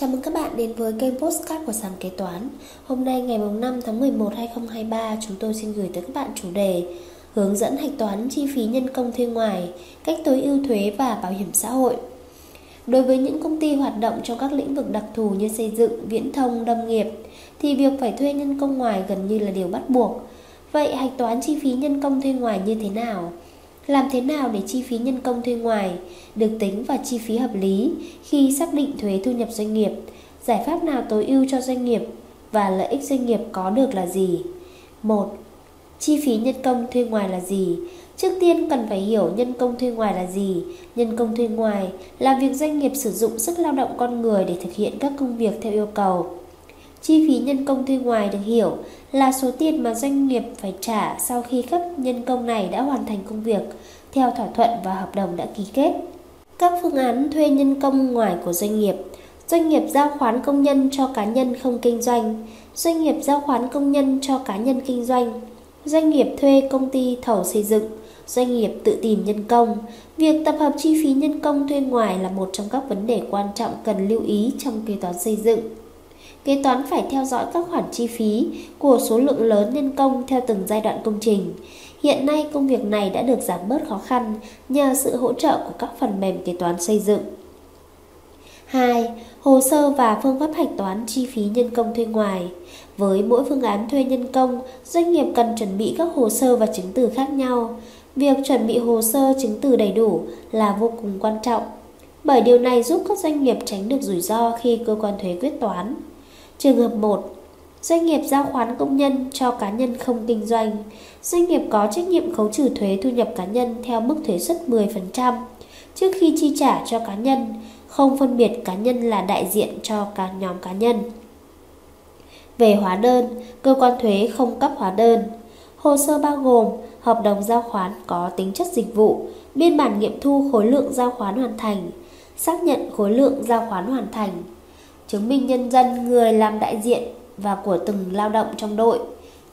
Chào mừng các bạn đến với kênh Postcard của Sàn Kế Toán. Hôm nay ngày 5 tháng 11 2023 chúng tôi xin gửi tới các bạn chủ đề Hướng dẫn hạch toán chi phí nhân công thuê ngoài, cách tối ưu thuế và bảo hiểm xã hội. Đối với những công ty hoạt động trong các lĩnh vực đặc thù như xây dựng, viễn thông, lâm nghiệp thì việc phải thuê nhân công ngoài gần như là điều bắt buộc. Vậy hạch toán chi phí nhân công thuê ngoài như thế nào? Làm thế nào để chi phí nhân công thuê ngoài được tính vào chi phí hợp lý khi xác định thuế thu nhập doanh nghiệp? Giải pháp nào tối ưu cho doanh nghiệp và lợi ích doanh nghiệp có được là gì? 1. Chi phí nhân công thuê ngoài là gì? Trước tiên cần phải hiểu nhân công thuê ngoài là gì. Nhân công thuê ngoài là việc doanh nghiệp sử dụng sức lao động con người để thực hiện các công việc theo yêu cầu. Chi phí nhân công thuê ngoài được hiểu là số tiền mà doanh nghiệp phải trả sau khi các nhân công này đã hoàn thành công việc, theo thỏa thuận và hợp đồng đã ký kết. Các phương án thuê nhân công ngoài của doanh nghiệp. Doanh nghiệp giao khoán công nhân cho cá nhân không kinh doanh. Doanh nghiệp giao khoán công nhân cho cá nhân kinh doanh. Doanh nghiệp thuê công ty thầu xây dựng. Doanh nghiệp tự tìm nhân công. Việc tập hợp chi phí nhân công thuê ngoài là một trong các vấn đề quan trọng cần lưu ý trong kế toán xây dựng. Kế toán phải theo dõi các khoản chi phí của số lượng lớn nhân công theo từng giai đoạn công trình. Hiện nay công việc này đã được giảm bớt khó khăn nhờ sự hỗ trợ của các phần mềm kế toán xây dựng. 2. Hồ sơ và phương pháp hạch toán chi phí nhân công thuê ngoài. Với mỗi phương án thuê nhân công, doanh nghiệp cần chuẩn bị các hồ sơ và chứng từ khác nhau. Việc chuẩn bị hồ sơ chứng từ đầy đủ là vô cùng quan trọng, bởi điều này giúp các doanh nghiệp tránh được rủi ro khi cơ quan thuế quyết toán. Trường hợp 1. Doanh nghiệp giao khoán công nhân cho cá nhân không kinh doanh. Doanh nghiệp có trách nhiệm khấu trừ thuế thu nhập cá nhân theo mức thuế suất 10% trước khi chi trả cho cá nhân, không phân biệt cá nhân là đại diện cho cả nhóm cá nhân. Về hóa đơn, cơ quan thuế không cấp hóa đơn. Hồ sơ bao gồm hợp đồng giao khoán có tính chất dịch vụ, biên bản nghiệm thu khối lượng giao khoán hoàn thành, xác nhận khối lượng giao khoán hoàn thành, chứng minh nhân dân người làm đại diện và của từng lao động trong đội,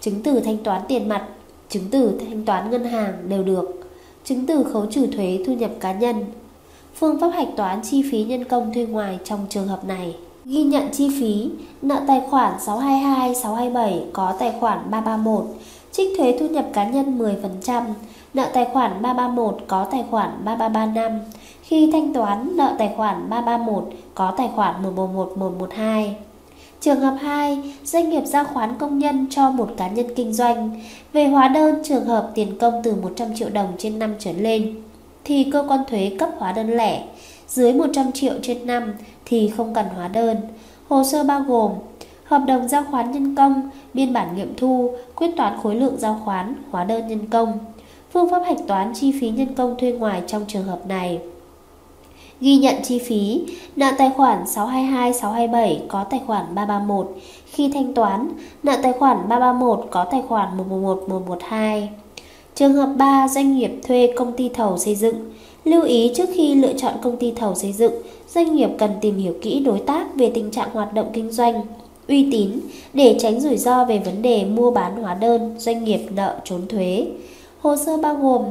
chứng từ thanh toán tiền mặt, chứng từ thanh toán ngân hàng đều được, chứng từ khấu trừ thuế thu nhập cá nhân. Phương pháp hạch toán chi phí nhân công thuê ngoài trong trường hợp này. Ghi nhận chi phí, nợ tài khoản 622, 627 có tài khoản 331, trích thuế thu nhập cá nhân 10%, nợ tài khoản 331 có tài khoản 3335, khi thanh toán nợ tài khoản 331 có tài khoản 111112. Trường hợp 2, doanh nghiệp giao khoán công nhân cho một cá nhân kinh doanh. Về hóa đơn trường hợp tiền công từ 100 triệu đồng trên năm trở lên thì cơ quan thuế cấp hóa đơn lẻ, dưới 100 triệu trên năm thì không cần hóa đơn. Hồ sơ bao gồm hợp đồng giao khoán nhân công, biên bản nghiệm thu, quyết toán khối lượng giao khoán, hóa đơn nhân công. Phương pháp hạch toán chi phí nhân công thuê ngoài trong trường hợp này. Ghi nhận chi phí, nợ tài khoản 622 627 có tài khoản 331, khi thanh toán, nợ tài khoản 331 có tài khoản 111 112. Trường hợp 3, doanh nghiệp thuê công ty thầu xây dựng. Lưu ý trước khi lựa chọn công ty thầu xây dựng, doanh nghiệp cần tìm hiểu kỹ đối tác về tình trạng hoạt động kinh doanh, uy tín để tránh rủi ro về vấn đề mua bán hóa đơn, doanh nghiệp nợ trốn thuế. Hồ sơ bao gồm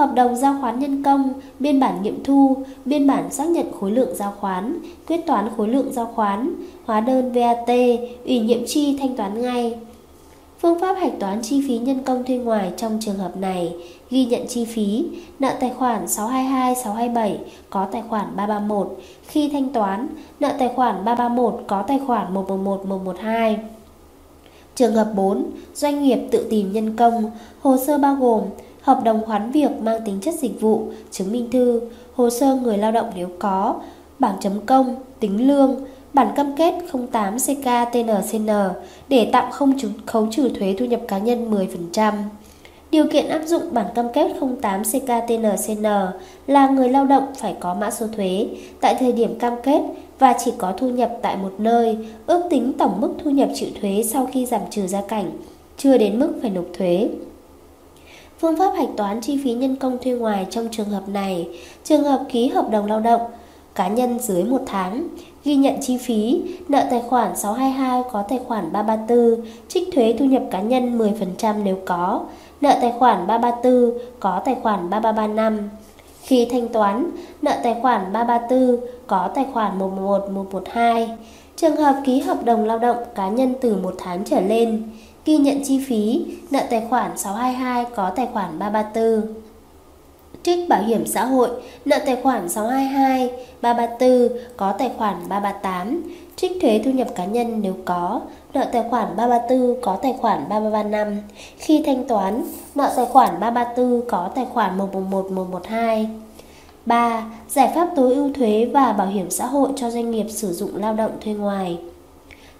hợp đồng giao khoán nhân công, biên bản nghiệm thu, biên bản xác nhận khối lượng giao khoán, quyết toán khối lượng giao khoán, hóa đơn VAT, ủy nhiệm chi thanh toán ngay. Phương pháp hạch toán chi phí nhân công thuê ngoài trong trường hợp này ghi nhận chi phí, nợ tài khoản 622 627 có tài khoản 331, khi thanh toán, nợ tài khoản 331 có tài khoản 111 112. Trường hợp 4, doanh nghiệp tự tìm nhân công, hồ sơ bao gồm hợp đồng khoán việc mang tính chất dịch vụ, chứng minh thư, hồ sơ người lao động nếu có, bảng chấm công, tính lương, bản cam kết 08 CKTNCN để tạm không khấu trừ thuế thu nhập cá nhân 10%. Điều kiện áp dụng bản cam kết 08 CKTNCN là người lao động phải có mã số thuế tại thời điểm cam kết và chỉ có thu nhập tại một nơi, ước tính tổng mức thu nhập chịu thuế sau khi giảm trừ gia cảnh, chưa đến mức phải nộp thuế. Phương pháp hạch toán chi phí nhân công thuê ngoài trong trường hợp này, trường hợp ký hợp đồng lao động, cá nhân dưới một tháng, ghi nhận chi phí, nợ tài khoản 622 có tài khoản 334, trích thuế thu nhập cá nhân 10% nếu có, nợ tài khoản 334 có tài khoản 3335. Khi thanh toán, nợ tài khoản 334 có tài khoản 111 112. Trường hợp ký hợp đồng lao động cá nhân từ một tháng trở lên, ghi nhận chi phí, nợ tài khoản 622 có tài khoản 334. Trích bảo hiểm xã hội, nợ tài khoản 622, 334 có tài khoản 338. Trích thuế thu nhập cá nhân nếu có, nợ tài khoản 334 có tài khoản 3335. Khi thanh toán, nợ tài khoản 334 có tài khoản 111 112. 3. Giải pháp tối ưu thuế và bảo hiểm xã hội cho doanh nghiệp sử dụng lao động thuê ngoài.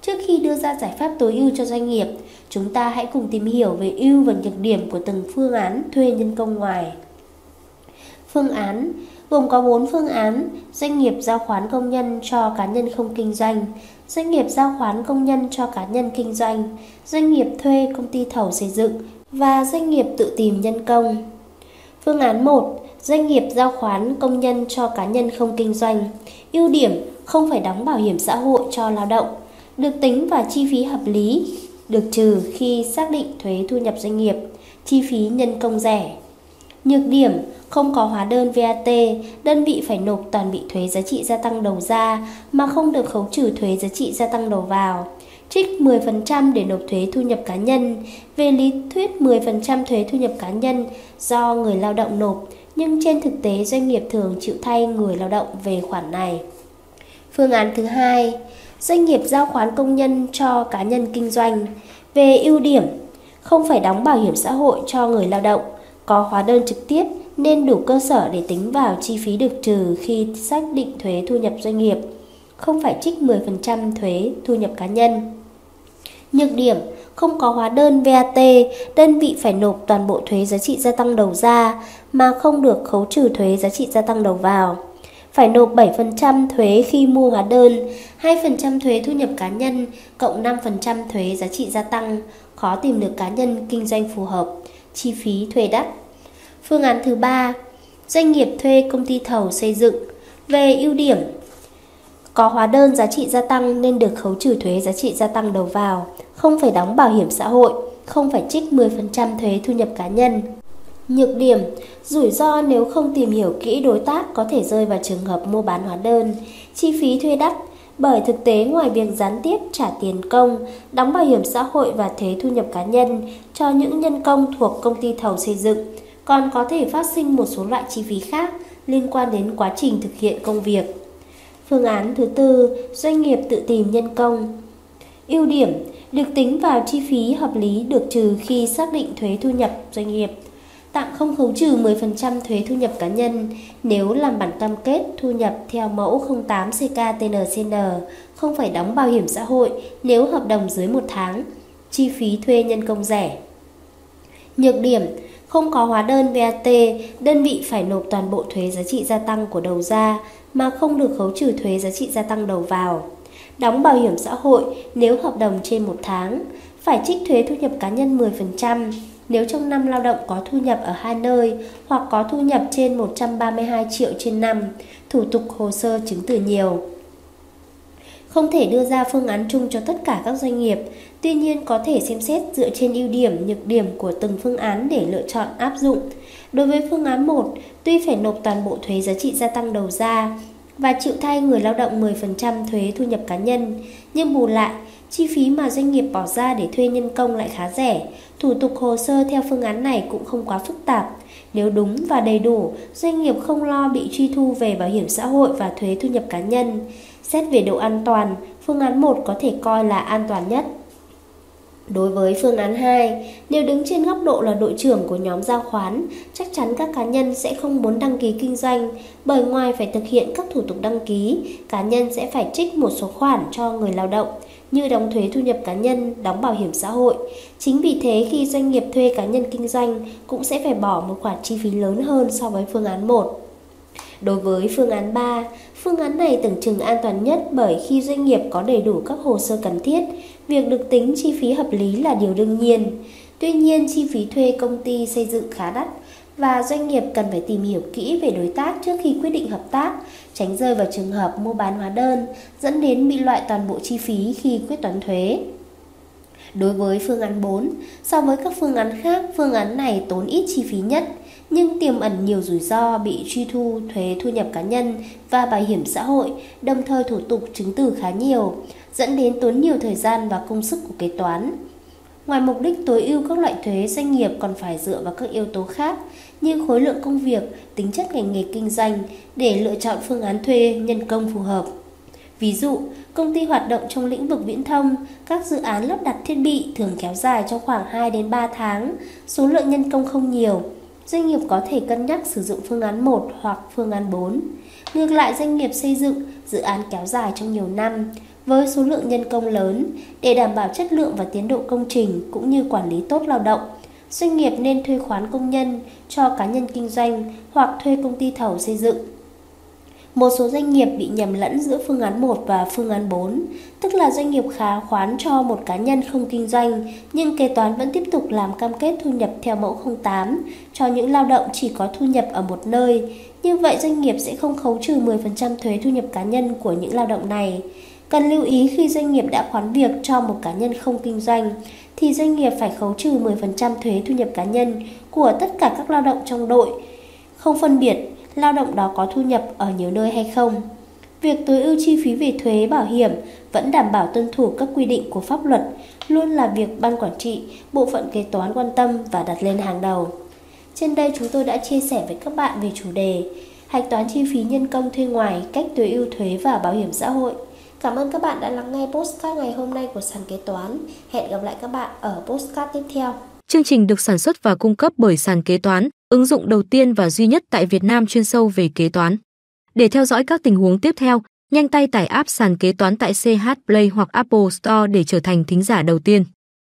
Trước khi đưa ra giải pháp tối ưu cho doanh nghiệp, chúng ta hãy cùng tìm hiểu về ưu và nhược điểm của từng phương án thuê nhân công ngoài. Phương án gồm có 4 phương án: doanh nghiệp giao khoán công nhân cho cá nhân không kinh doanh, doanh nghiệp giao khoán công nhân cho cá nhân kinh doanh, doanh nghiệp thuê công ty thầu xây dựng và doanh nghiệp tự tìm nhân công. Phương án 1, doanh nghiệp giao khoán công nhân cho cá nhân không kinh doanh. Ưu điểm không phải đóng bảo hiểm xã hội cho lao động, được tính và chi phí hợp lý, được trừ khi xác định thuế thu nhập doanh nghiệp, chi phí nhân công rẻ. Nhược điểm không có hóa đơn VAT, đơn vị phải nộp toàn bị thuế giá trị gia tăng đầu ra mà không được khấu trừ thuế giá trị gia tăng đầu vào. Trích 10% để nộp thuế thu nhập cá nhân. Về lý thuyết 10% thuế thu nhập cá nhân do người lao động nộp, nhưng trên thực tế doanh nghiệp thường chịu thay người lao động về khoản này. Phương án thứ hai, doanh nghiệp giao khoán công nhân cho cá nhân kinh doanh. Về ưu điểm, không phải đóng bảo hiểm xã hội cho người lao động, có hóa đơn trực tiếp nên đủ cơ sở để tính vào chi phí được trừ khi xác định thuế thu nhập doanh nghiệp, không phải trích 10% thuế thu nhập cá nhân. Nhược điểm, không có hóa đơn VAT, đơn vị phải nộp toàn bộ thuế giá trị gia tăng đầu ra mà không được khấu trừ thuế giá trị gia tăng đầu vào. Phải nộp 7% thuế khi mua hóa đơn, 2% thuế thu nhập cá nhân, cộng 5% thuế giá trị gia tăng, khó tìm được cá nhân kinh doanh phù hợp, chi phí thuê đắt. Phương án thứ ba, doanh nghiệp thuê công ty thầu xây dựng. Về ưu điểm, có hóa đơn giá trị gia tăng nên được khấu trừ thuế giá trị gia tăng đầu vào, không phải đóng bảo hiểm xã hội, không phải trích 10% thuế thu nhập cá nhân. Nhược điểm, rủi ro nếu không tìm hiểu kỹ đối tác có thể rơi vào trường hợp mua bán hóa đơn, chi phí thuê đắt, bởi thực tế ngoài việc gián tiếp trả tiền công, đóng bảo hiểm xã hội và thuế thu nhập cá nhân cho những nhân công thuộc công ty thầu xây dựng, còn có thể phát sinh một số loại chi phí khác liên quan đến quá trình thực hiện công việc. Phương án thứ tư, doanh nghiệp tự tìm nhân công. Ưu điểm, được tính vào chi phí hợp lý được trừ khi xác định thuế thu nhập doanh nghiệp. Tạm không khấu trừ 10% thuế thu nhập cá nhân nếu làm bản cam kết thu nhập theo mẫu 08CKTNCN, không phải đóng bảo hiểm xã hội nếu hợp đồng dưới một tháng, chi phí thuê nhân công rẻ. Nhược điểm, không có hóa đơn VAT, đơn vị phải nộp toàn bộ thuế giá trị gia tăng của đầu ra mà không được khấu trừ thuế giá trị gia tăng đầu vào. Đóng bảo hiểm xã hội nếu hợp đồng trên một tháng, phải trích thuế thu nhập cá nhân 10% nếu trong năm lao động có thu nhập ở hai nơi hoặc có thu nhập trên 132 triệu trên năm, thủ tục hồ sơ chứng từ nhiều. Không thể đưa ra phương án chung cho tất cả các doanh nghiệp, tuy nhiên có thể xem xét dựa trên ưu điểm, nhược điểm của từng phương án để lựa chọn áp dụng. Đối với phương án 1, tuy phải nộp toàn bộ thuế giá trị gia tăng đầu ra và chịu thay người lao động 10% thuế thu nhập cá nhân, nhưng bù lại, chi phí mà doanh nghiệp bỏ ra để thuê nhân công lại khá rẻ, thủ tục hồ sơ theo phương án này cũng không quá phức tạp. Nếu đúng và đầy đủ, doanh nghiệp không lo bị truy thu về bảo hiểm xã hội và thuế thu nhập cá nhân. Xét về độ an toàn, phương án 1 có thể coi là an toàn nhất. Đối với phương án 2, nếu đứng trên góc độ là đội trưởng của nhóm giao khoán, chắc chắn các cá nhân sẽ không muốn đăng ký kinh doanh, bởi ngoài phải thực hiện các thủ tục đăng ký, cá nhân sẽ phải trích một số khoản cho người lao động, như đóng thuế thu nhập cá nhân, đóng bảo hiểm xã hội. Chính vì thế khi doanh nghiệp thuê cá nhân kinh doanh cũng sẽ phải bỏ một khoản chi phí lớn hơn so với phương án 1. Đối với phương án 3, phương án này tưởng chừng an toàn nhất bởi khi doanh nghiệp có đầy đủ các hồ sơ cần thiết, việc được tính chi phí hợp lý là điều đương nhiên. Tuy nhiên, chi phí thuê công ty xây dựng khá đắt và doanh nghiệp cần phải tìm hiểu kỹ về đối tác trước khi quyết định hợp tác, tránh rơi vào trường hợp mua bán hóa đơn, dẫn đến bị loại toàn bộ chi phí khi quyết toán thuế. Đối với phương án 4, so với các phương án khác, phương án này tốn ít chi phí nhất, nhưng tiềm ẩn nhiều rủi ro bị truy thu thuế thu nhập cá nhân và bảo hiểm xã hội, đồng thời thủ tục chứng từ khá nhiều, dẫn đến tốn nhiều thời gian và công sức của kế toán. Ngoài mục đích tối ưu các loại thuế, doanh nghiệp còn phải dựa vào các yếu tố khác như khối lượng công việc, tính chất ngành nghề kinh doanh để lựa chọn phương án thuê nhân công phù hợp. Ví dụ, công ty hoạt động trong lĩnh vực viễn thông, các dự án lắp đặt thiết bị thường kéo dài trong khoảng 2 đến 3 tháng, số lượng nhân công không nhiều. Doanh nghiệp có thể cân nhắc sử dụng phương án 1 hoặc phương án 4. Ngược lại, doanh nghiệp xây dựng dự án kéo dài trong nhiều năm với số lượng nhân công lớn, để đảm bảo chất lượng và tiến độ công trình cũng như quản lý tốt lao động. Doanh nghiệp nên thuê khoán công nhân cho cá nhân kinh doanh hoặc thuê công ty thầu xây dựng. Một số doanh nghiệp bị nhầm lẫn giữa phương án 1 và phương án 4, tức là doanh nghiệp khá khoán cho một cá nhân không kinh doanh, nhưng kế toán vẫn tiếp tục làm cam kết thu nhập theo mẫu 08 cho những lao động chỉ có thu nhập ở một nơi. Như vậy doanh nghiệp sẽ không khấu trừ 10% thuế thu nhập cá nhân của những lao động này. Cần lưu ý khi doanh nghiệp đã khoán việc cho một cá nhân không kinh doanh, thì doanh nghiệp phải khấu trừ 10% thuế thu nhập cá nhân của tất cả các lao động trong đội, không phân biệt lao động đó có thu nhập ở nhiều nơi hay không. Việc tối ưu chi phí về thuế bảo hiểm vẫn đảm bảo tuân thủ các quy định của pháp luật, luôn là việc ban quản trị, bộ phận kế toán quan tâm và đặt lên hàng đầu. Trên đây chúng tôi đã chia sẻ với các bạn về chủ đề Hạch toán chi phí nhân công thuê ngoài, cách tối ưu thuế và bảo hiểm xã hội. Cảm ơn các bạn đã lắng nghe postcard ngày hôm nay của sàn kế toán. Hẹn gặp lại các bạn ở postcard tiếp theo. Chương trình được sản xuất và cung cấp bởi sàn kế toán, ứng dụng đầu tiên và duy nhất tại Việt Nam chuyên sâu về kế toán. Để theo dõi các tình huống tiếp theo, nhanh tay tải app sàn kế toán tại CH Play hoặc Apple Store để trở thành thính giả đầu tiên.